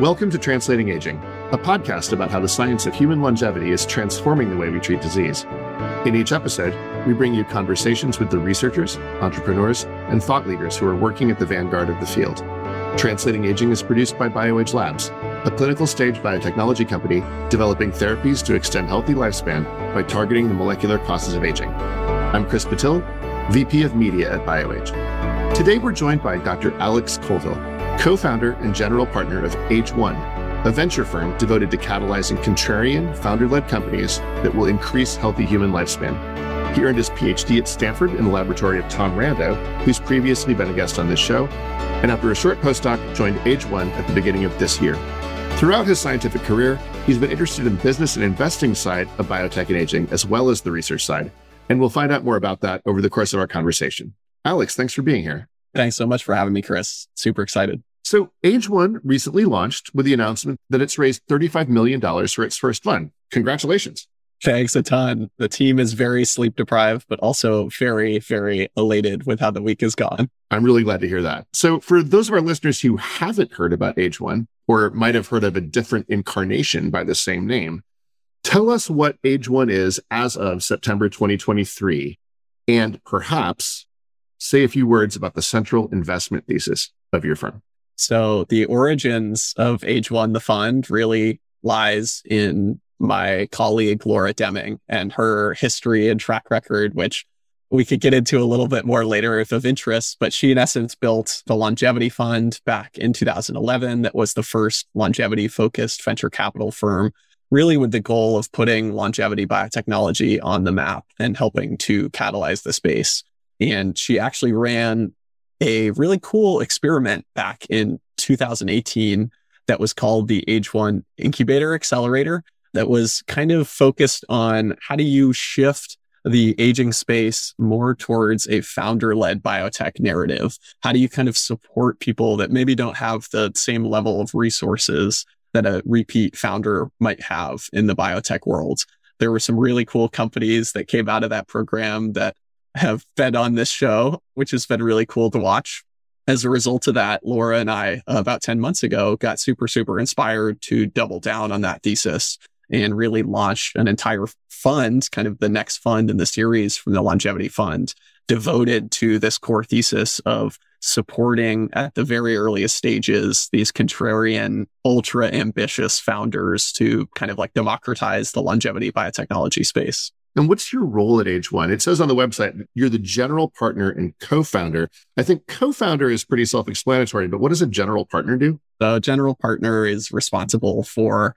Welcome to Translating Aging, a podcast about how the science of human longevity is transforming the way we treat disease. In each episode, we bring you conversations with the researchers, entrepreneurs, and thought leaders who are working at the vanguard of the field. Translating Aging is produced by BioAge Labs, a clinical stage biotechnology company developing therapies to extend healthy lifespan by targeting the molecular causes of aging. I'm Chris Patil, VP of Media at BioAge. Today, we're joined by Dr. Alex Colville, co founder and general partner of Age1, a venture firm devoted to catalyzing contrarian, founder led companies that will increase healthy human lifespan. He earned his PhD at Stanford in the laboratory of Tom Rando, who's previously been a guest on this show, and after a short postdoc, joined Age1 at the beginning of this year. Throughout his scientific career, he's been interested in the business and investing side of biotech and aging, as well as the research side. And we'll find out more about that over the course of our conversation. Alex, thanks for being here. Thanks so much for having me, Chris. Super excited. So Age1 recently launched with the announcement that it's raised $35 million for its first fund. Congratulations. Thanks a ton. The team is very sleep deprived, but also very, very elated with how the week has gone. I'm really glad to hear that. So for those of our listeners who haven't heard about Age1 or might have heard of a different incarnation by the same name, tell us what Age1 is as of September 2023 and perhaps say a few words about the central investment thesis of your firm. So the origins of Age1, the fund, really lies in my colleague Laura Deming and her history and track record, which we could get into a little bit more later if of interest. But she, in essence, built the Longevity Fund back in 2011. That was the first longevity focused venture capital firm, really with the goal of putting longevity biotechnology on the map and helping to catalyze the space. And she actually ran a really cool experiment back in 2018 that was called the Age1 Incubator Accelerator that was kind of focused on how do you shift the aging space more towards a founder led biotech narrative? How do you kind of support people that maybe don't have the same level of resources that a repeat founder might have in the biotech world? There were some really cool companies that came out of that program that have fed on this show, which has been really cool to watch. As a result of that, Laura and I, uh, about 10 months ago, got super, super inspired to double down on that thesis and really launch an entire fund, kind of the next fund in the series from the Longevity Fund, devoted to this core thesis of supporting at the very earliest stages these contrarian, ultra ambitious founders to kind of like democratize the longevity biotechnology space. And what's your role at Age1? It says on the website you're the general partner and co-founder. I think co-founder is pretty self-explanatory, but what does a general partner do? The general partner is responsible for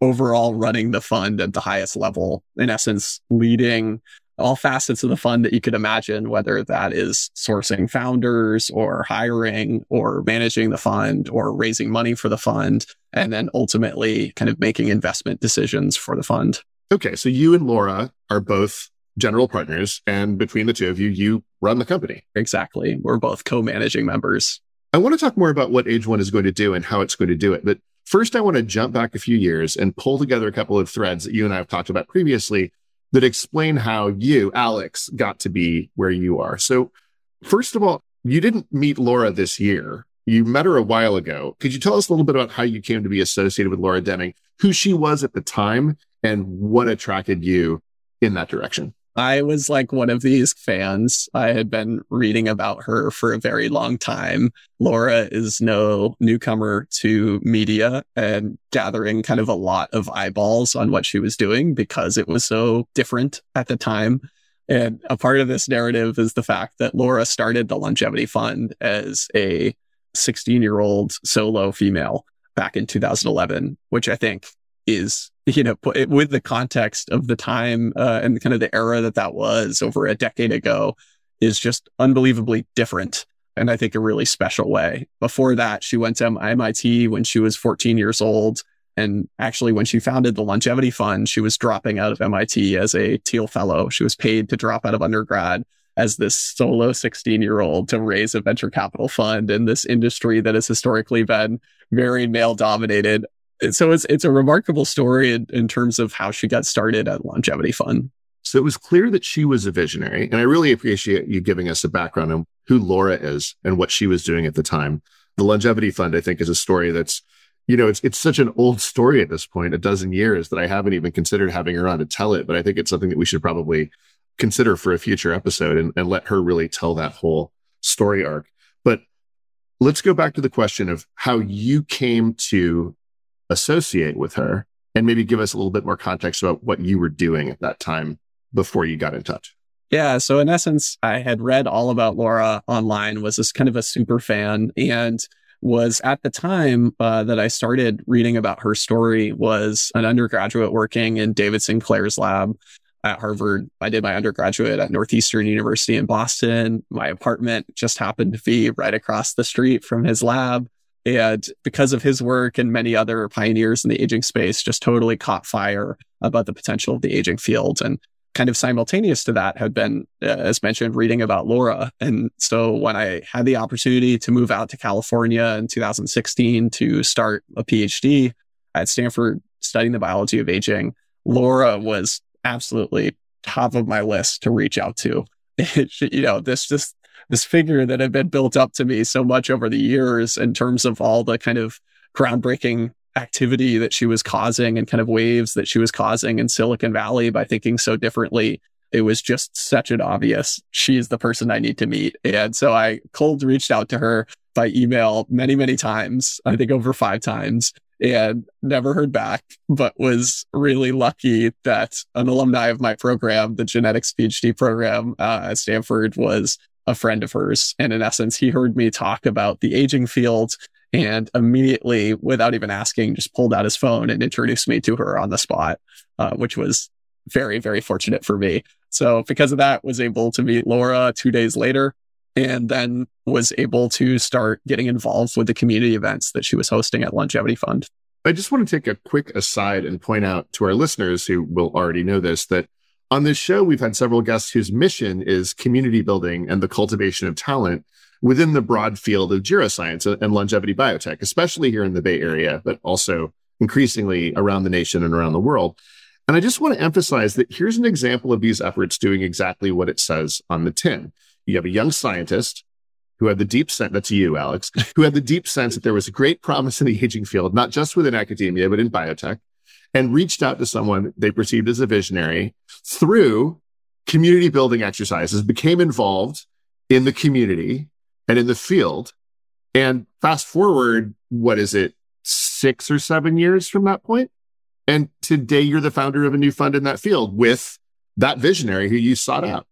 overall running the fund at the highest level. In essence, leading all facets of the fund that you could imagine, whether that is sourcing founders or hiring or managing the fund or raising money for the fund, and then ultimately kind of making investment decisions for the fund. Okay. So you and Laura are both general partners. And between the two of you, you run the company. Exactly. We're both co managing members. I want to talk more about what Age1 is going to do and how it's going to do it. But first, I want to jump back a few years and pull together a couple of threads that you and I have talked about previously that explain how you, Alex, got to be where you are. So, first of all, you didn't meet Laura this year. You met her a while ago. Could you tell us a little bit about how you came to be associated with Laura Deming, who she was at the time, and what attracted you in that direction? I was like one of these fans. I had been reading about her for a very long time. Laura is no newcomer to media and gathering kind of a lot of eyeballs on what she was doing because it was so different at the time. And a part of this narrative is the fact that Laura started the Longevity Fund as a 16 year old solo female back in 2011, which I think is you know with the context of the time uh, and kind of the era that that was over a decade ago is just unbelievably different and i think a really special way. Before that she went to mit when she was 14 years old and actually when she founded the longevity fund she was dropping out of mit as a Thiel fellow. She was paid to drop out of undergrad as this solo 16 year old to raise a venture capital fund in this industry that has historically been very male dominated so it's it's a remarkable story in, in terms of how she got started at Longevity Fund. So it was clear that she was a visionary, and I really appreciate you giving us a background on who Laura is and what she was doing at the time. The Longevity Fund, I think, is a story that's you know, it's it's such an old story at this point, a dozen years that I haven't even considered having her on to tell it. But I think it's something that we should probably consider for a future episode and, and let her really tell that whole story arc. But let's go back to the question of how you came to associate with her and maybe give us a little bit more context about what you were doing at that time before you got in touch. Yeah. So in essence, I had read all about Laura online, was this kind of a super fan and was at the time uh, that I started reading about her story was an undergraduate working in David Sinclair's lab at Harvard. I did my undergraduate at Northeastern University in Boston. My apartment just happened to be right across the street from his lab. And because of his work and many other pioneers in the aging space, just totally caught fire about the potential of the aging field. And kind of simultaneous to that had been, uh, as mentioned, reading about Laura. And so when I had the opportunity to move out to California in 2016 to start a PhD at Stanford studying the biology of aging, Laura was absolutely top of my list to reach out to. you know, this just this figure that had been built up to me so much over the years in terms of all the kind of groundbreaking activity that she was causing and kind of waves that she was causing in Silicon Valley by thinking so differently. It was just such an obvious, she's the person I need to meet. And so I cold reached out to her by email many, many times, I think over five times and never heard back, but was really lucky that an alumni of my program, the genetics PhD program uh, at Stanford, was a friend of hers. And in essence, he heard me talk about the aging field and immediately, without even asking, just pulled out his phone and introduced me to her on the spot, uh, which was very, very fortunate for me. So because of that, was able to meet Laura two days later and then was able to start getting involved with the community events that she was hosting at Longevity Fund. I just want to take a quick aside and point out to our listeners who will already know this that on this show, we've had several guests whose mission is community building and the cultivation of talent within the broad field of geroscience and longevity biotech, especially here in the Bay Area, but also increasingly around the nation and around the world. And I just want to emphasize that here's an example of these efforts doing exactly what it says on the tin. You have a young scientist who had the deep sense, that's you, Alex, who had the deep sense that there was a great promise in the aging field, not just within academia, but in biotech, and reached out to someone they perceived as a visionary through community building exercises, became involved in the community and in the field. And fast forward, what is it, six or seven years from that point? And today you're the founder of a new fund in that field with that visionary who you sought out.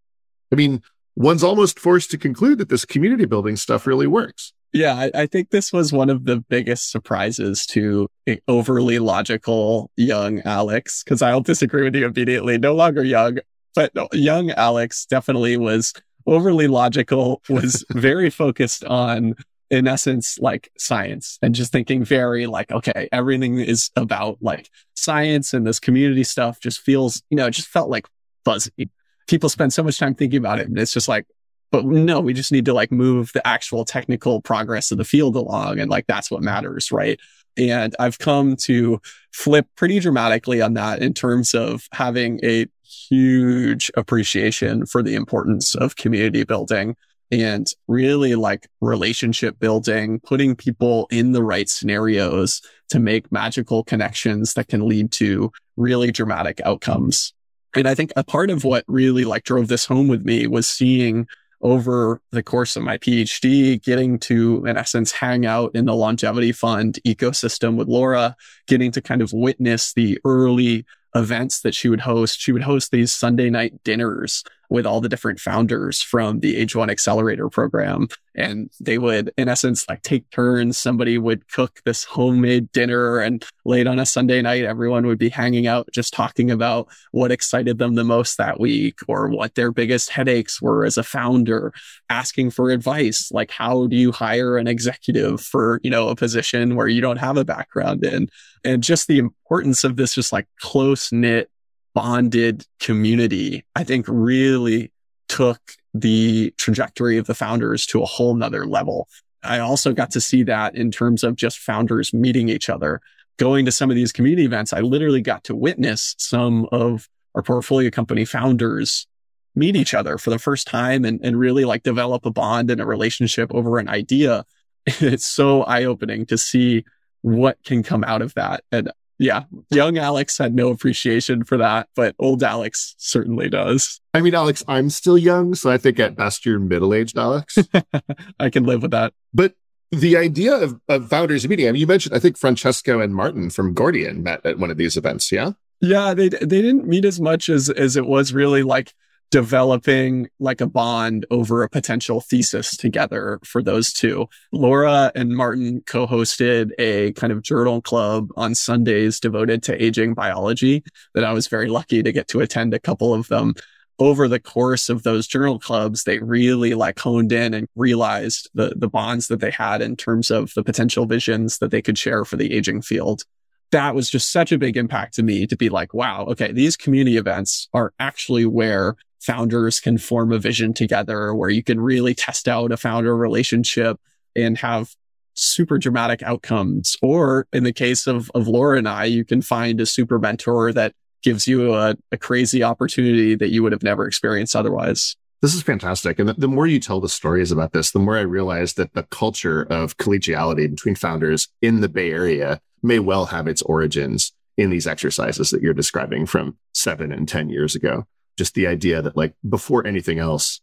I mean, one's almost forced to conclude that this community building stuff really works. Yeah, I, I, think this was one of the biggest surprises to overly logical young Alex, because I'll disagree with you immediately. No longer young, but young Alex definitely was overly logical, was very focused on, in essence, like science and just thinking very like, okay, everything is about like science and this community stuff just feels, you know, it just felt like fuzzy people spend so much time thinking about it. And it's just like, but no, we just need to like move the actual technical progress of the field along. And like, that's what matters. Right. And I've come to flip pretty dramatically on that in terms of having a huge appreciation for the importance of community building and really like relationship building, putting people in the right scenarios to make magical connections that can lead to really dramatic outcomes. And I think a part of what really like drove this home with me was seeing over the course of my PhD, getting to, in essence, hang out in the longevity fund ecosystem with Laura, getting to kind of witness the early events that she would host. She would host these Sunday night dinners with all the different founders from the Age One Accelerator program. And they would, in essence, like take turns. Somebody would cook this homemade dinner and late on a Sunday night, everyone would be hanging out, just talking about what excited them the most that week or what their biggest headaches were as a founder, asking for advice. Like, how do you hire an executive for, you know, a position where you don't have a background in? And just the importance of this, just like close knit bonded community, I think really took the trajectory of the founders to a whole nother level. I also got to see that in terms of just founders meeting each other. Going to some of these community events, I literally got to witness some of our portfolio company founders meet each other for the first time and, and really like develop a bond and a relationship over an idea. It's so eye opening to see what can come out of that. And yeah, young Alex had no appreciation for that, but old Alex certainly does. I mean, Alex, I'm still young, so I think at best you're middle aged, Alex. I can live with that. But the idea of, of founders meeting, I mean, you mentioned, I think Francesco and Martin from Gordian met at one of these events. Yeah. Yeah. They, they didn't meet as much as, as it was really like developing like a bond over a potential thesis together for those two. Laura and Martin co-hosted a kind of journal club on Sundays devoted to aging biology that I was very lucky to get to attend a couple of them. Over the course of those journal clubs, they really like honed in and realized the, the bonds that they had in terms of the potential visions that they could share for the aging field that was just such a big impact to me to be like, wow, okay, these community events are actually where founders can form a vision together where you can really test out a founder relationship and have super dramatic outcomes. Or in the case of, of Laura and I, you can find a super mentor that gives you a, a crazy opportunity that you would have never experienced otherwise. This is fantastic. And the, the, more you tell the stories about this, the more I realize that the culture of collegiality between founders in the Bay Area may well have its origins in these exercises that you're describing from seven and 10 years ago just the idea that like before anything else,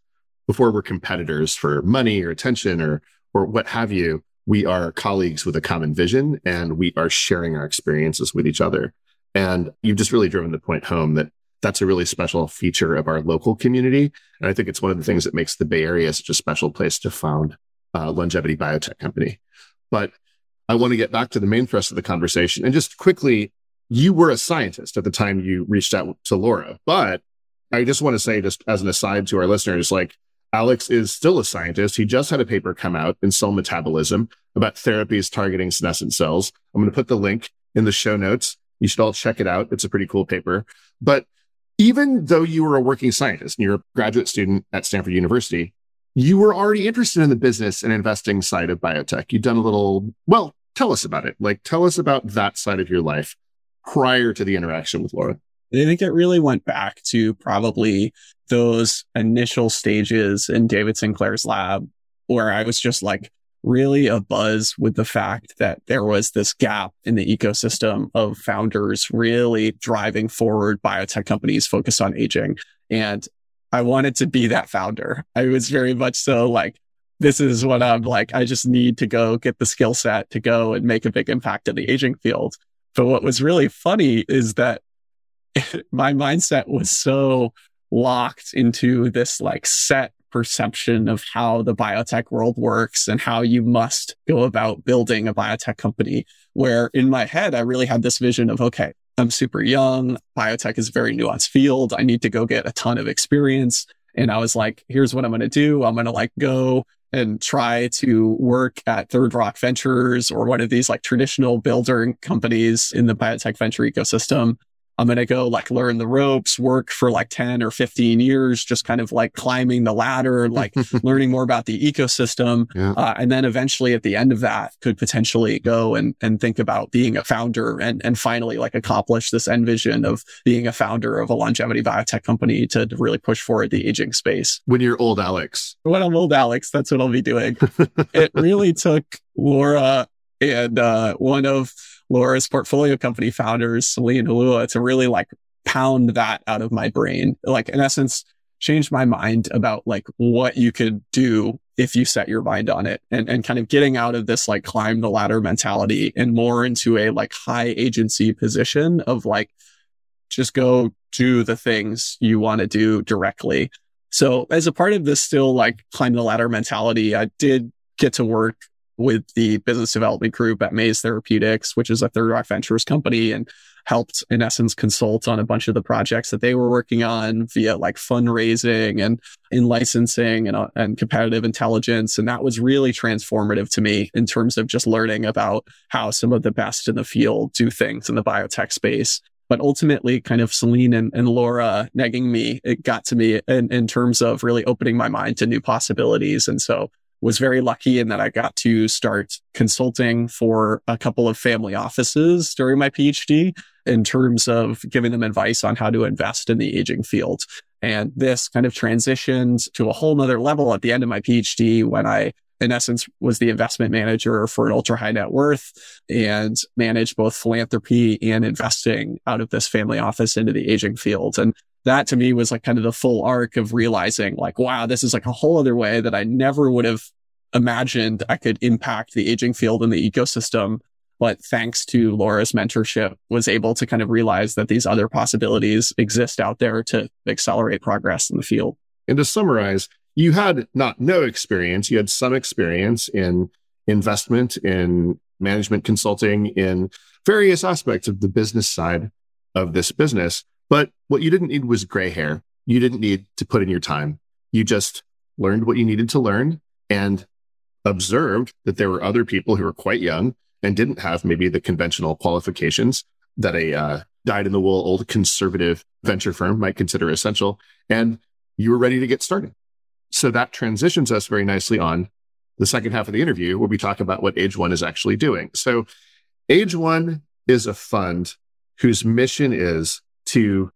before we're competitors for money or attention or, or what have you, we are colleagues with a common vision and we are sharing our experiences with each other. And you've just really driven the point home that that's a really special feature of our local community. And I think it's one of the things that makes the Bay Area such a special place to found a longevity biotech company. But I want to get back to the main thrust of the conversation and just quickly, you were a scientist at the time you reached out to Laura, but I just want to say, just as an aside to our listeners, like Alex is still a scientist. He just had a paper come out in Cell Metabolism about therapies targeting senescent cells. I'm going to put the link in the show notes. You should all check it out. It's a pretty cool paper. But even though you were a working scientist and you're a graduate student at Stanford University, you were already interested in the business and investing side of biotech. You've done a little, well, tell us about it. Like, tell us about that side of your life prior to the interaction with Laura. I think it really went back to probably those initial stages in David Sinclair's lab where I was just like really a buzz with the fact that there was this gap in the ecosystem of founders really driving forward biotech companies focused on aging. And I wanted to be that founder. I was very much so like, this is what I'm like. I just need to go get the skill set to go and make a big impact in the aging field. But what was really funny is that my mindset was so locked into this like set perception of how the biotech world works and how you must go about building a biotech company. Where in my head, I really had this vision of, okay, I'm super young. Biotech is a very nuanced field. I need to go get a ton of experience. And I was like, here's what I'm going to do. I'm going to like go and try to work at Third Rock Ventures or one of these like traditional builder companies in the biotech venture ecosystem. I'm going to go like learn the ropes, work for like 10 or 15 years, just kind of like climbing the ladder, like learning more about the ecosystem. Yeah. Uh, and then eventually at the end of that could potentially go and, and think about being a founder and, and finally like accomplish this end vision of being a founder of a longevity biotech company to really push forward the aging space. When you're old Alex. When I'm old Alex, that's what I'll be doing. it really took Laura and uh, one of Laura's portfolio company founders, Celine Halioua, to really like pound that out of my brain. Like in essence, change my mind about like what you could do if you set your mind on it and, and kind of getting out of this like climb the ladder mentality and more into a like high agency position of like just go do the things you want to do directly. So as a part of this still like climb the ladder mentality, I did get to work with the business development group at Maze Therapeutics, which is a Third Rock Ventures company, and helped in essence consult on a bunch of the projects that they were working on via like fundraising and in licensing and, uh, and competitive intelligence. And that was really transformative to me in terms of just learning about how some of the best in the field do things in the biotech space. But ultimately, kind of Celine and, and Laura negging me, it got to me in, in terms of really opening my mind to new possibilities. And so was very lucky in that I got to start consulting for a couple of family offices during my PhD in terms of giving them advice on how to invest in the aging field. And this kind of transitioned to a whole nother level at the end of my PhD when I in essence, was the investment manager for an ultra high net worth and managed both philanthropy and investing out of this family office into the aging field. And that to me was like kind of the full arc of realizing like, wow, this is like a whole other way that I never would have imagined I could impact the aging field and the ecosystem. But thanks to Laura's mentorship, was able to kind of realize that these other possibilities exist out there to accelerate progress in the field. And to summarize, you had not no experience, you had some experience in investment, in management consulting, in various aspects of the business side of this business. But what you didn't need was gray hair. You didn't need to put in your time. You just learned what you needed to learn and observed that there were other people who were quite young and didn't have maybe the conventional qualifications that a uh, dyed in the wool old conservative venture firm might consider essential. And you were ready to get started. So that transitions us very nicely on the second half of the interview where we talk about what Age One is actually doing. So Age One is a fund whose mission is to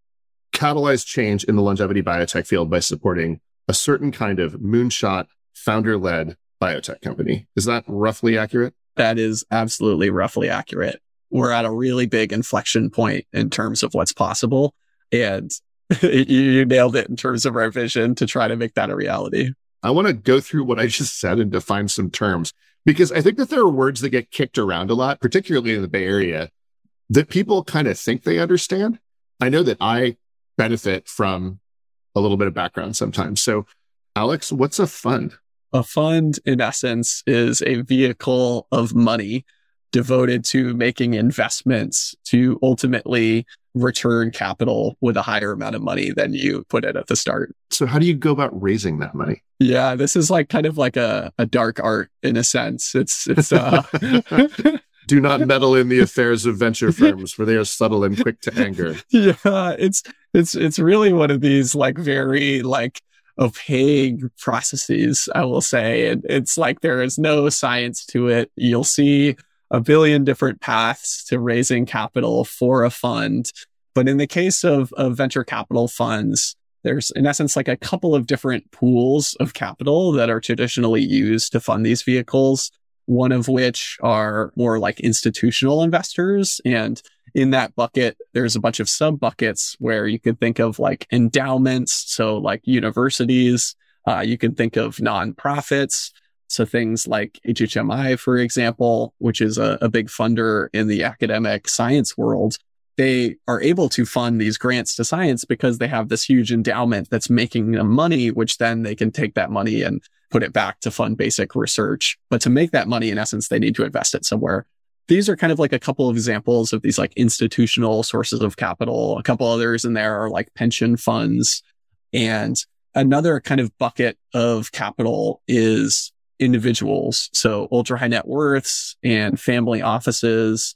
catalyze change in the longevity biotech field by supporting a certain kind of moonshot founder led biotech company. Is that roughly accurate? That is absolutely roughly accurate. We're at a really big inflection point in terms of what's possible. And you nailed it in terms of our vision to try to make that a reality. I want to go through what I just said and define some terms because I think that there are words that get kicked around a lot, particularly in the Bay Area, that people kind of think they understand. I know that I benefit from a little bit of background sometimes. So, Alex, what's a fund? A fund, in essence, is a vehicle of money devoted to making investments to ultimately return capital with a higher amount of money than you put in at the start. So, how do you go about raising that money? Yeah, this is like kind of like a, a dark art in a sense. It's, it's, uh, do not meddle in the affairs of venture firms for they are subtle and quick to anger. Yeah, it's it's it's really one of these like very like opaque processes, I will say. And it's like there is no science to it. You'll see a billion different paths to raising capital for a fund. But in the case of, of venture capital funds, there's in essence like a couple of different pools of capital that are traditionally used to fund these vehicles one of which are more like institutional investors. And in that bucket, there's a bunch of sub buckets where you could think of like endowments. So like universities, uh, you can think of nonprofits. So things like HHMI, for example, which is a, a big funder in the academic science world, they are able to fund these grants to science because they have this huge endowment that's making them money, which then they can take that money and put it back to fund basic research. But to make that money, in essence, they need to invest it somewhere. These are kind of like a couple of examples of these like institutional sources of capital. A couple others in there are like pension funds. And another kind of bucket of capital is individuals. So ultra high net worths and family offices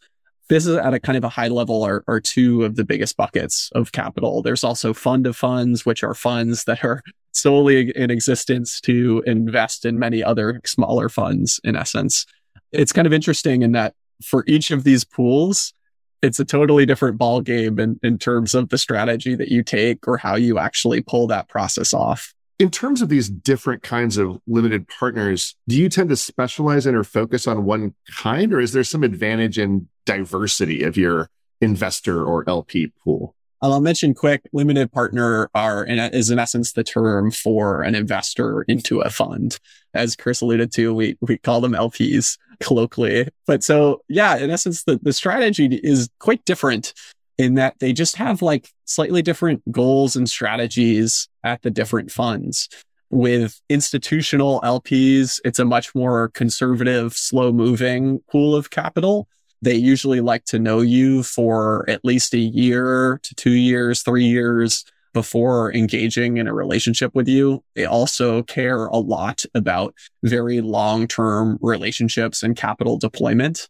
this is at a kind of a high level are, are two of the biggest buckets of capital. There's also fund of funds, which are funds that are solely in existence to invest in many other smaller funds in essence. It's kind of interesting in that for each of these pools, it's a totally different ball game in, in terms of the strategy that you take or how you actually pull that process off. In terms of these different kinds of limited partners, do you tend to specialize in or focus on one kind, or is there some advantage in diversity of your investor or LP pool? Um, I'll mention quick limited partner are is in essence the term for an investor into a fund. As Chris alluded to, we, we call them LPs colloquially. But so yeah, in essence, the, the strategy is quite different in that they just have like slightly different goals and strategies at the different funds. With institutional LPs, it's a much more conservative, slow moving pool of capital they usually like to know you for at least a year to two years, three years before engaging in a relationship with you. They also care a lot about very long term relationships and capital deployment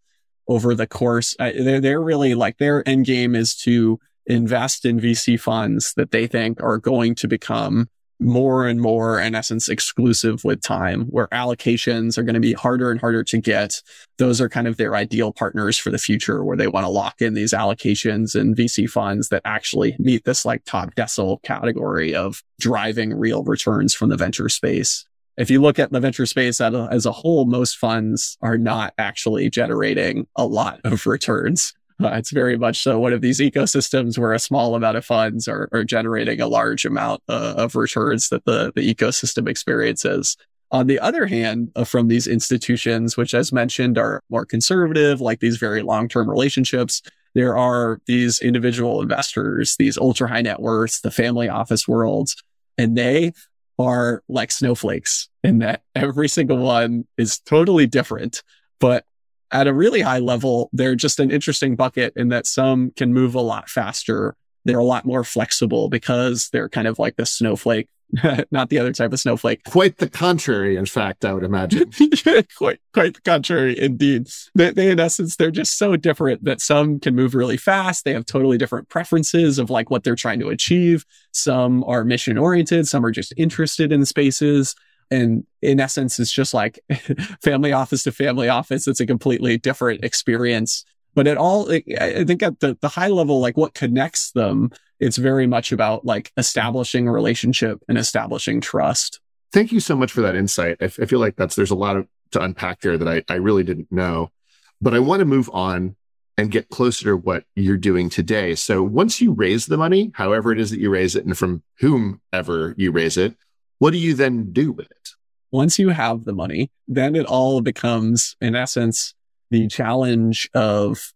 over the course. They're, they're really like their end game is to invest in VC funds that they think are going to become more and more, in essence, exclusive with time, where allocations are going to be harder and harder to get. Those are kind of their ideal partners for the future, where they want to lock in these allocations and VC funds that actually meet this like top decile category of driving real returns from the venture space. If you look at the venture space as a, whole, most funds are not actually generating a lot of returns. Uh, it's very much so one of these ecosystems where a small amount of funds are, are generating a large amount uh, of returns that the, the ecosystem experiences. On the other hand, uh, from these institutions, which as mentioned are more conservative, like these very long-term relationships, there are these individual investors, these ultra high net worths, the family office worlds, and they are like snowflakes in that every single one is totally different. But at a really high level, they're just an interesting bucket in that some can move a lot faster. They're a lot more flexible because they're kind of like the snowflake not the other type of snowflake. Quite the contrary, in fact, I would imagine. quite, quite the contrary, indeed. They, they, in essence, they're just so different that some can move really fast. They have totally different preferences of like what they're trying to achieve. Some are mission oriented. Some are just interested in spaces. And in essence, it's just like family office to family office. It's a completely different experience. But at all, I think at the, the high level, like what connects them it's very much about like establishing a relationship and establishing trust. Thank you so much for that insight. I, feel like that's, there's a lot of, to unpack there that I, I really didn't know, but I want to move on and get closer to what you're doing today. So once you raise the money, however it is that you raise it and from whomever you raise it, what do you then do with it? Once you have the money, then it all becomes, in essence, the challenge of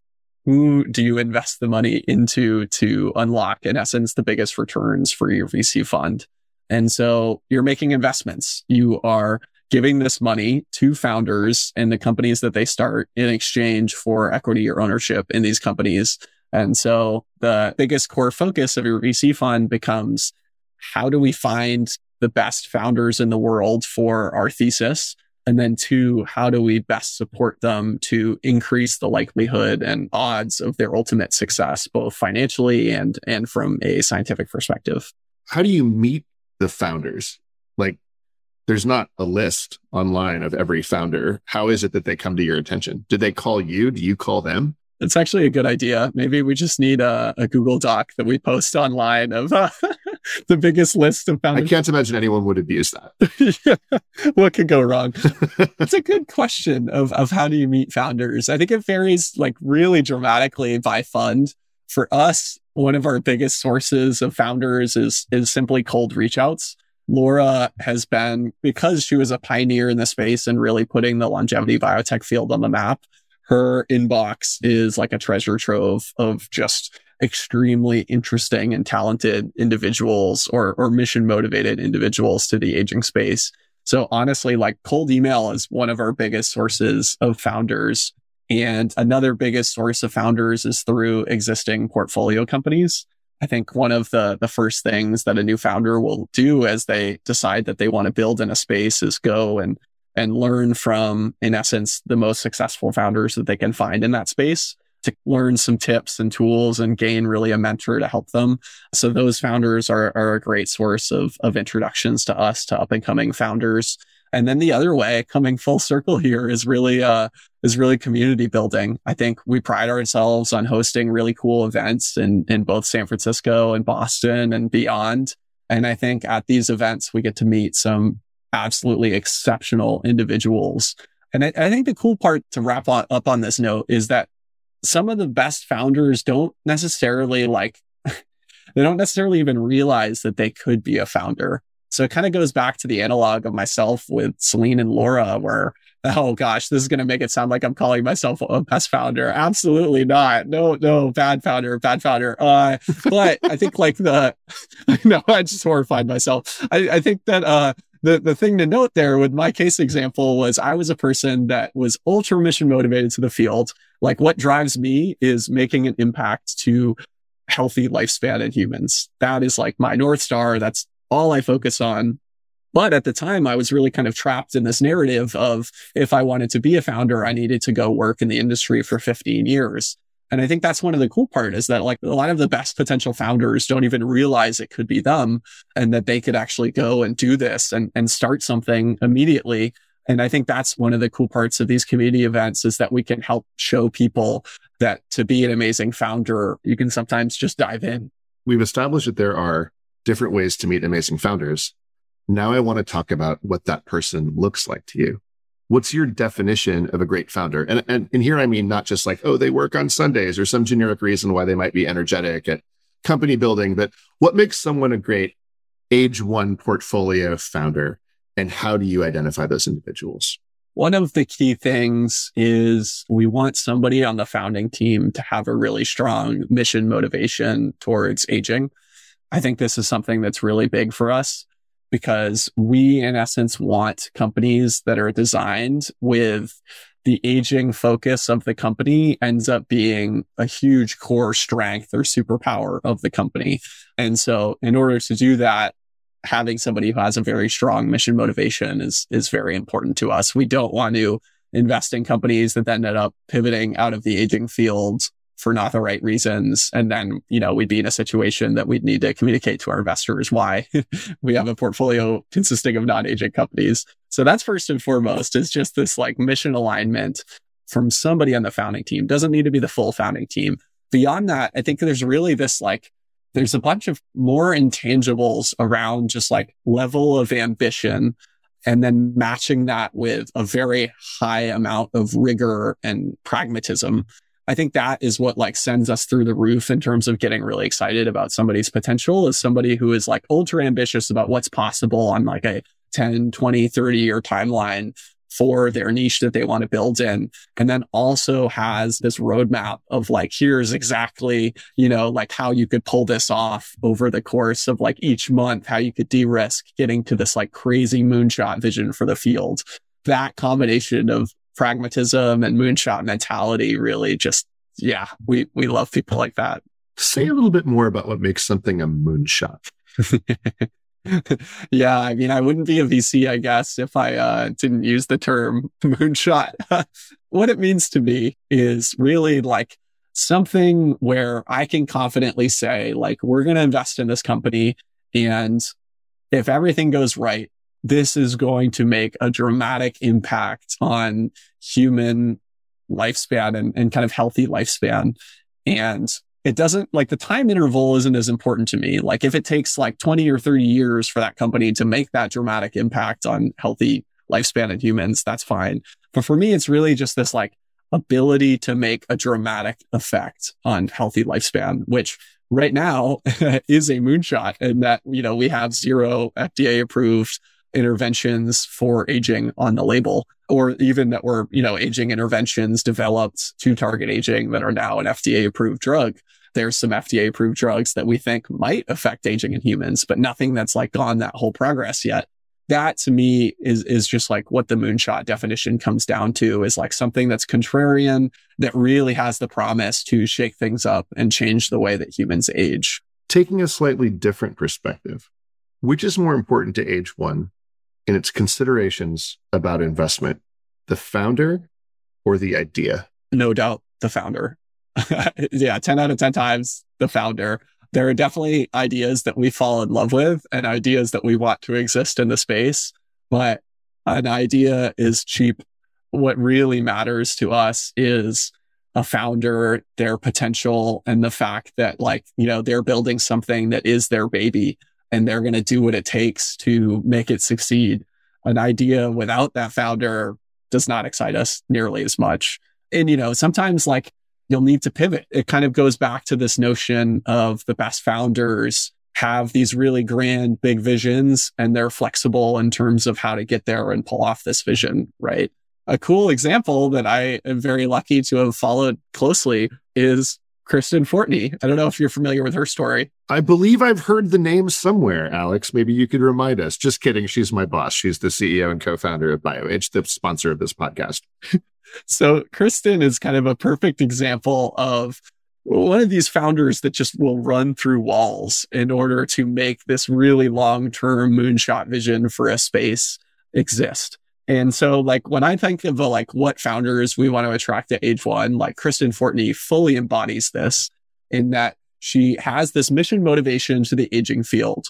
who do you invest the money into to unlock, in essence, the biggest returns for your VC fund? And so you're making investments. You are giving this money to founders and the companies that they start in exchange for equity or ownership in these companies. And so the biggest core focus of your VC fund becomes how do we find the best founders in the world for our thesis? And then two, how do we best support them to increase the likelihood and odds of their ultimate success, both financially and, and from a scientific perspective? How do you meet the founders? Like there's not a list online of every founder. How is it that they come to your attention? Did they call you? Do you call them? It's actually a good idea. Maybe we just need a, a Google Doc that we post online of uh, the biggest list of founders. I can't imagine anyone would abuse that. yeah. What could go wrong? it's a good question of, of how do you meet founders? I think it varies like really dramatically by fund. For us, one of our biggest sources of founders is, is simply cold reach outs. Laura has been, because she was a pioneer in the space and really putting the longevity biotech field on the map, her inbox is like a treasure trove of just extremely interesting and talented individuals or, or mission motivated individuals to the aging space. So honestly, like cold email is one of our biggest sources of founders. And another biggest source of founders is through existing portfolio companies. I think one of the, the first things that a new founder will do as they decide that they want to build in a space is go and and learn from, in essence, the most successful founders that they can find in that space to learn some tips and tools and gain really a mentor to help them. So those founders are, are a great source of, of introductions to us, to up and coming founders. And then the other way, coming full circle here is really, uh, is really community building. I think we pride ourselves on hosting really cool events in, in both San Francisco and Boston and beyond. And I think at these events, we get to meet some absolutely exceptional individuals. And I, I think the cool part to wrap on, up on this note is that some of the best founders don't necessarily like, they don't necessarily even realize that they could be a founder. So it kind of goes back to the analog of myself with Celine and Laura, where, oh gosh, this is going to make it sound like I'm calling myself a best founder. Absolutely not. No, no, bad founder, bad founder. Uh, but I think like the, no, I just horrified myself. I, I think that, uh, the, the thing to note there with my case example was I was a person that was ultra mission motivated to the field. Like what drives me is making an impact to healthy lifespan in humans. That is like my North Star. That's all I focus on. But at the time, I was really kind of trapped in this narrative of if I wanted to be a founder, I needed to go work in the industry for 15 years. And I think that's one of the cool part is that like a lot of the best potential founders don't even realize it could be them and that they could actually go and do this and, and start something immediately. And I think that's one of the cool parts of these community events is that we can help show people that to be an amazing founder, you can sometimes just dive in. We've established that there are different ways to meet amazing founders. Now I want to talk about what that person looks like to you. What's your definition of a great founder? And, and, and here I mean not just like, oh, they work on Sundays or some generic reason why they might be energetic at company building, but what makes someone a great age one portfolio founder? And how do you identify those individuals? One of the key things is we want somebody on the founding team to have a really strong mission motivation towards aging. I think this is something that's really big for us because we, in essence, want companies that are designed with the aging focus of the company ends up being a huge core strength or superpower of the company. And so in order to do that, having somebody who has a very strong mission motivation is, is very important to us. We don't want to invest in companies that then end up pivoting out of the aging field for not the right reasons. And then, you know, we'd be in a situation that we'd need to communicate to our investors why we have a portfolio consisting of non-aging companies. So that's first and foremost is just this like mission alignment from somebody on the founding team. Doesn't need to be the full founding team. Beyond that, I think there's really this like there's a bunch of more intangibles around just like level of ambition and then matching that with a very high amount of rigor and pragmatism. I think that is what like sends us through the roof in terms of getting really excited about somebody's potential is somebody who is like ultra ambitious about what's possible on like a 10, 20, 30 year timeline for their niche that they want to build in. And then also has this roadmap of like, here's exactly, you know, like how you could pull this off over the course of like each month, how you could de-risk getting to this like crazy moonshot vision for the field. That combination of pragmatism and moonshot mentality really just, yeah, we, we love people like that. Say a little bit more about what makes something a moonshot. yeah, I mean, I wouldn't be a VC, I guess, if I uh, didn't use the term moonshot. what it means to me is really like something where I can confidently say, like, we're going to invest in this company. And if everything goes right, this is going to make a dramatic impact on human lifespan and, and kind of healthy lifespan. And it doesn't like the time interval isn't as important to me. Like if it takes like 20 or 30 years for that company to make that dramatic impact on healthy lifespan in humans, that's fine. But for me, it's really just this like ability to make a dramatic effect on healthy lifespan, which right now is a moonshot and that, you know, we have zero FDA approved interventions for aging on the label, or even that were, you know, aging interventions developed to target aging that are now an FDA approved drug. There's some FDA approved drugs that we think might affect aging in humans, but nothing that's like gone that whole progress yet. That to me is, is just like what the moonshot definition comes down to is like something that's contrarian that really has the promise to shake things up and change the way that humans age. Taking a slightly different perspective, which is more important to age one, in its considerations about investment, the founder or the idea? No doubt the founder. yeah, 10 out of 10 times the founder. There are definitely ideas that we fall in love with and ideas that we want to exist in the space, but an idea is cheap. What really matters to us is a founder, their potential and the fact that like, you know, they're building something that is their baby and they're going to do what it takes to make it succeed. An idea without that founder does not excite us nearly as much. And, you know, sometimes like you'll need to pivot. It kind of goes back to this notion of the best founders have these really grand, big visions and they're flexible in terms of how to get there and pull off this vision, right? A cool example that I am very lucky to have followed closely is Kristen Fortney. I don't know if you're familiar with her story. I believe I've heard the name somewhere, Alex. Maybe you could remind us. Just kidding. She's my boss. She's the CEO and co-founder of BioAge, the sponsor of this podcast. so Kristen is kind of a perfect example of one of these founders that just will run through walls in order to make this really long-term moonshot vision for a space exist. And so like when I think of uh, like what founders we want to attract at age one, like Kristen Fortney fully embodies this in that she has this mission motivation to the aging field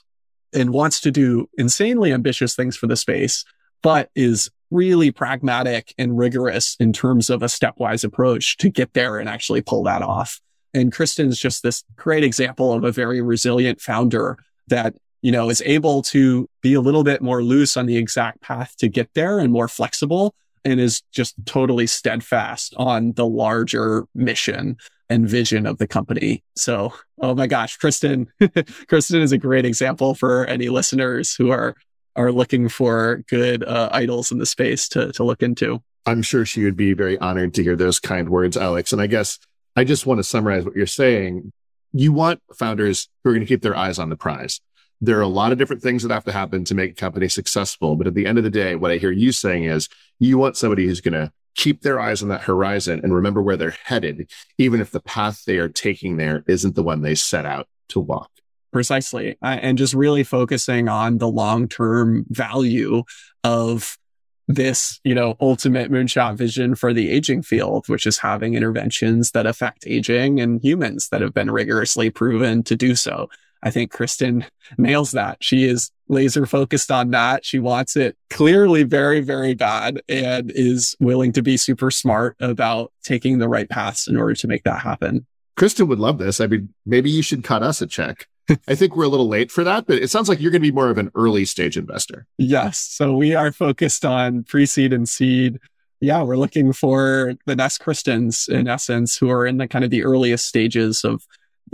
and wants to do insanely ambitious things for the space, but is really pragmatic and rigorous in terms of a stepwise approach to get there and actually pull that off. And Kristen's just this great example of a very resilient founder that you know, is able to be a little bit more loose on the exact path to get there and more flexible and is just totally steadfast on the larger mission and vision of the company. So, oh my gosh, Kristen, Kristen is a great example for any listeners who are are looking for good uh, idols in the space to to look into. I'm sure she would be very honored to hear those kind words, Alex. And I guess I just want to summarize what you're saying. You want founders who are going to keep their eyes on the prize. There are a lot of different things that have to happen to make a company successful. But at the end of the day, what I hear you saying is you want somebody who's going to keep their eyes on that horizon and remember where they're headed, even if the path they are taking there isn't the one they set out to walk. Precisely. And just really focusing on the long term value of this, you know, ultimate moonshot vision for the aging field, which is having interventions that affect aging and humans that have been rigorously proven to do so. I think Kristen nails that. She is laser focused on that. She wants it clearly very, very bad and is willing to be super smart about taking the right paths in order to make that happen. Kristen would love this. I mean, maybe you should cut us a check. I think we're a little late for that, but it sounds like you're going to be more of an early stage investor. Yes. So we are focused on pre seed and seed. Yeah, we're looking for the next Kristens in essence who are in the kind of the earliest stages of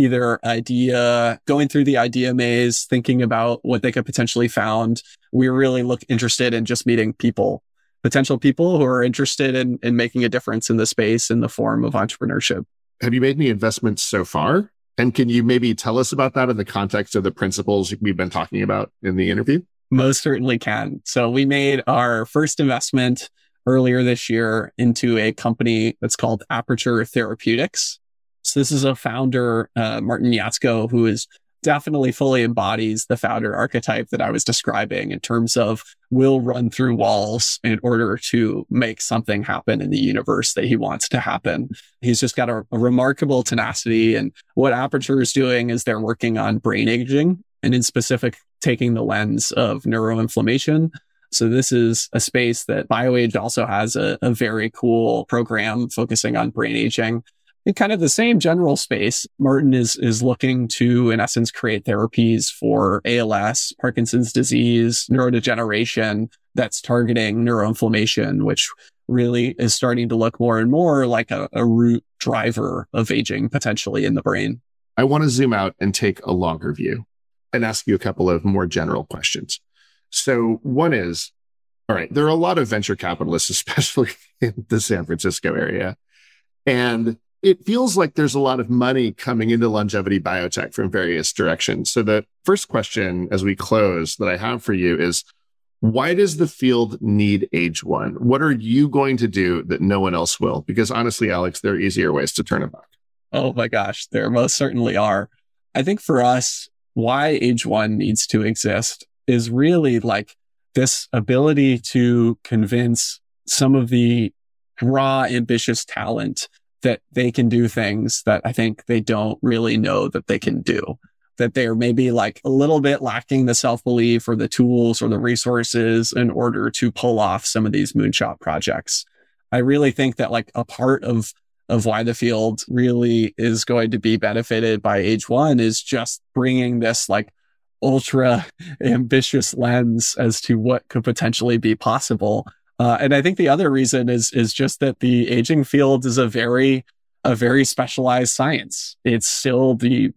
either idea, going through the idea maze, thinking about what they could potentially found. We really look interested in just meeting people, potential people who are interested in, in making a difference in the space in the form of entrepreneurship. Have you made any investments so far? And can you maybe tell us about that in the context of the principles we've been talking about in the interview? Most certainly can. So we made our first investment earlier this year into a company that's called Aperture Therapeutics. So this is a founder, uh, Martin Yatsko, who is definitely fully embodies the founder archetype that I was describing in terms of will run through walls in order to make something happen in the universe that he wants to happen. He's just got a, a remarkable tenacity. And what Aperture is doing is they're working on brain aging and in specific, taking the lens of neuroinflammation. So this is a space that BioAge also has a, a very cool program focusing on brain aging in kind of the same general space, Martin is is looking to, in essence, create therapies for ALS, Parkinson's disease, neurodegeneration that's targeting neuroinflammation, which really is starting to look more and more like a, a root driver of aging potentially in the brain. I want to zoom out and take a longer view and ask you a couple of more general questions. So one is, all right, there are a lot of venture capitalists, especially in the San Francisco area. And it feels like there's a lot of money coming into longevity biotech from various directions. So the first question as we close that I have for you is why does the field need age one? What are you going to do that no one else will? Because honestly, Alex, there are easier ways to turn a buck. Oh my gosh, there most certainly are. I think for us, why age one needs to exist is really like this ability to convince some of the raw, ambitious talent that they can do things that I think they don't really know that they can do. That they're maybe like a little bit lacking the self belief or the tools or the resources in order to pull off some of these moonshot projects. I really think that like a part of of why the field really is going to be benefited by age one is just bringing this like ultra ambitious lens as to what could potentially be possible uh, and I think the other reason is is just that the aging field is a very a very specialized science. It's still the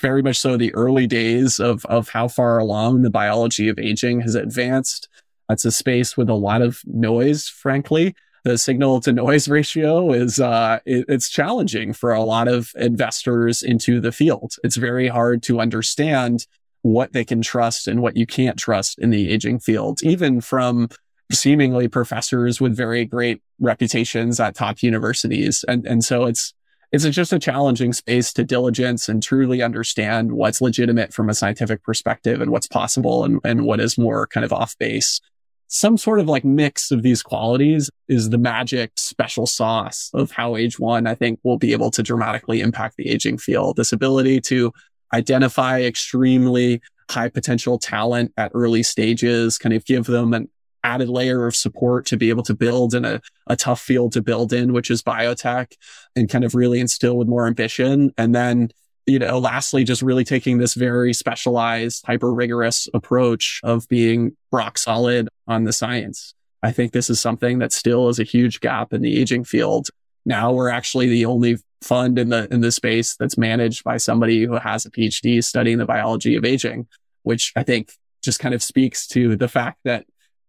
very much so the early days of of how far along the biology of aging has advanced. It's a space with a lot of noise, frankly. The signal to noise ratio is uh, it, it's challenging for a lot of investors into the field. It's very hard to understand what they can trust and what you can't trust in the aging field, even from seemingly professors with very great reputations at top universities. And, and so it's, it's just a challenging space to diligence and truly understand what's legitimate from a scientific perspective and what's possible and, and what is more kind of off base. Some sort of like mix of these qualities is the magic special sauce of how age one, I think will be able to dramatically impact the aging field. This ability to identify extremely high potential talent at early stages, kind of give them an added layer of support to be able to build in a, a tough field to build in, which is biotech and kind of really instill with more ambition. And then you know, lastly, just really taking this very specialized, hyper rigorous approach of being rock solid on the science. I think this is something that still is a huge gap in the aging field. Now we're actually the only fund in the in the space that's managed by somebody who has a PhD studying the biology of aging, which I think just kind of speaks to the fact that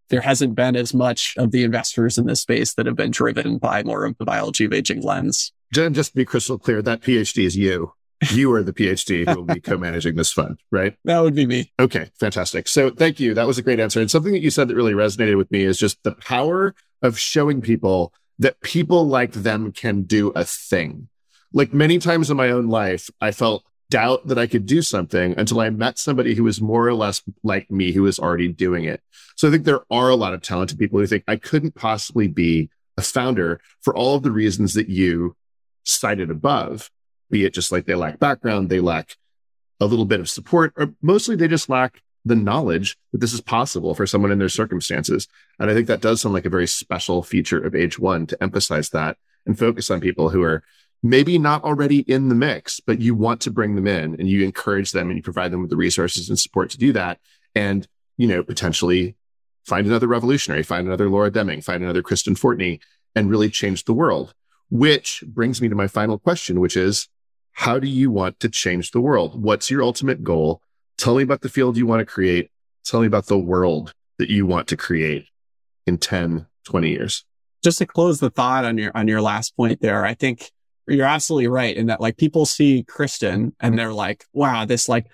there hasn't been as much of the investors in this space that have been driven by more of the biology of aging lens. Jen, just to be crystal clear, that PhD is you. You are the PhD who will be co-managing this fund, right? That would be me. Okay, fantastic. So thank you. That was a great answer. And something that you said that really resonated with me is just the power of showing people that people like them can do a thing. Like many times in my own life, I felt doubt that I could do something until I met somebody who was more or less like me, who was already doing it. So I think there are a lot of talented people who think I couldn't possibly be a founder for all of the reasons that you cited above, be it just like they lack background, they lack a little bit of support, or mostly they just lack the knowledge that this is possible for someone in their circumstances. And I think that does sound like a very special feature of age one to emphasize that and focus on people who are maybe not already in the mix, but you want to bring them in and you encourage them and you provide them with the resources and support to do that. And, you know, potentially find another revolutionary, find another Laura Deming, find another Kristen Fortney and really change the world. Which brings me to my final question, which is how do you want to change the world? What's your ultimate goal? Tell me about the field you want to create. Tell me about the world that you want to create in 10, 20 years. Just to close the thought on your on your last point there, I think you're absolutely right in that like people see Kristen and they're like, wow, this like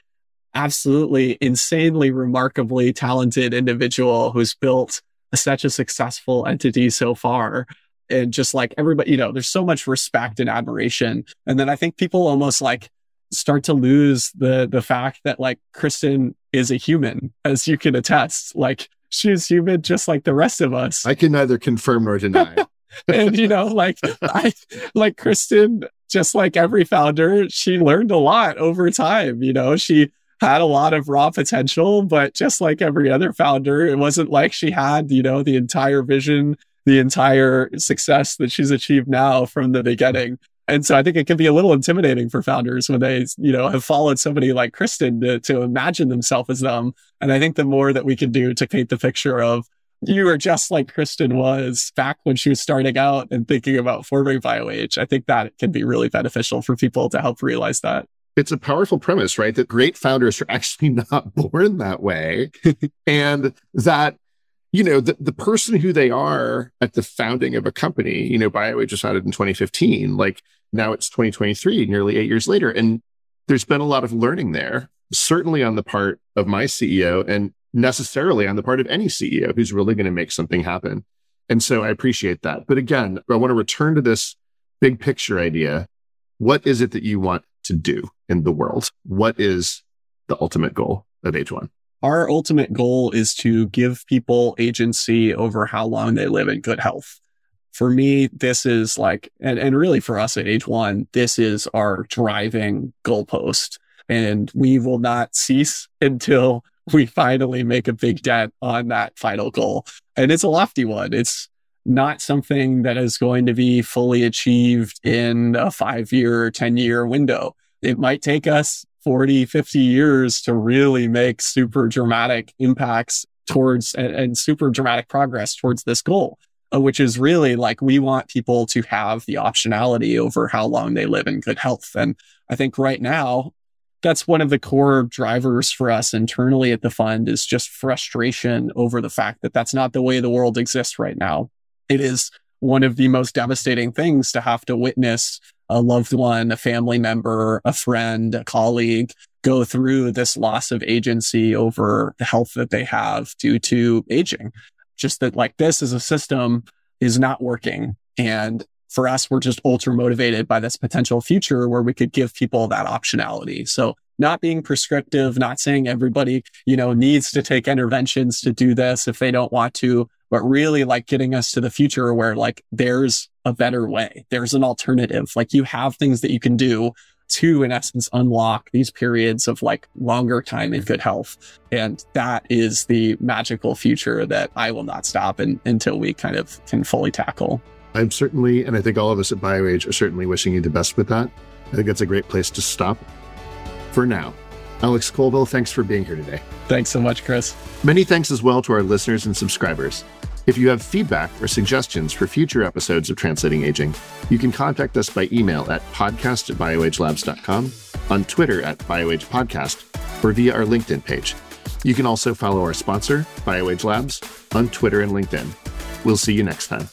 absolutely insanely remarkably talented individual who's built such a successful entity so far. And just like everybody, you know, there's so much respect and admiration. And then I think people almost like start to lose the the fact that like Kristen is a human, as you can attest. Like she's human just like the rest of us. I can neither confirm nor deny. and you know, like I like Kristen, just like every founder, she learned a lot over time. You know, she had a lot of raw potential, but just like every other founder, it wasn't like she had, you know, the entire vision, the entire success that she's achieved now from the beginning. And so I think it can be a little intimidating for founders when they, you know, have followed somebody like Kristen to, to imagine themselves as them. And I think the more that we can do to paint the picture of you are just like Kristen was back when she was starting out and thinking about forming BioAge. I think that can be really beneficial for people to help realize that. It's a powerful premise, right? That great founders are actually not born that way. and that, you know, the, the person who they are at the founding of a company, you know, BioAge was founded in 2015. Like now it's 2023, nearly eight years later. And there's been a lot of learning there, certainly on the part of my CEO and necessarily on the part of any CEO who's really going to make something happen. And so I appreciate that. But again, I want to return to this big picture idea. What is it that you want to do in the world? What is the ultimate goal of Age One? Our ultimate goal is to give people agency over how long they live in good health. For me, this is like, and, and really for us at Age One, this is our driving goalpost. And we will not cease until we finally make a big dent on that final goal. And it's a lofty one. It's not something that is going to be fully achieved in a five year, 10 year window. It might take us 40, 50 years to really make super dramatic impacts towards and, and super dramatic progress towards this goal, uh, which is really like we want people to have the optionality over how long they live in good health. And I think right now, that's one of the core drivers for us internally at the fund is just frustration over the fact that that's not the way the world exists right now. It is one of the most devastating things to have to witness a loved one, a family member, a friend, a colleague go through this loss of agency over the health that they have due to aging. Just that like this as a system is not working. And for us, we're just ultra motivated by this potential future where we could give people that optionality. So not being prescriptive, not saying everybody, you know, needs to take interventions to do this if they don't want to, but really like getting us to the future where like there's a better way. There's an alternative. Like you have things that you can do to, in essence, unlock these periods of like longer time in good health. And that is the magical future that I will not stop in, until we kind of can fully tackle. I'm certainly, and I think all of us at BioAge are certainly wishing you the best with that. I think that's a great place to stop. For now, Alex Colville, thanks for being here today. Thanks so much, Chris. Many thanks as well to our listeners and subscribers. If you have feedback or suggestions for future episodes of Translating Aging, you can contact us by email at podcast at bioagelabs.com, on Twitter at bioagepodcast, or via our LinkedIn page. You can also follow our sponsor, BioAge Labs, on Twitter and LinkedIn. We'll see you next time.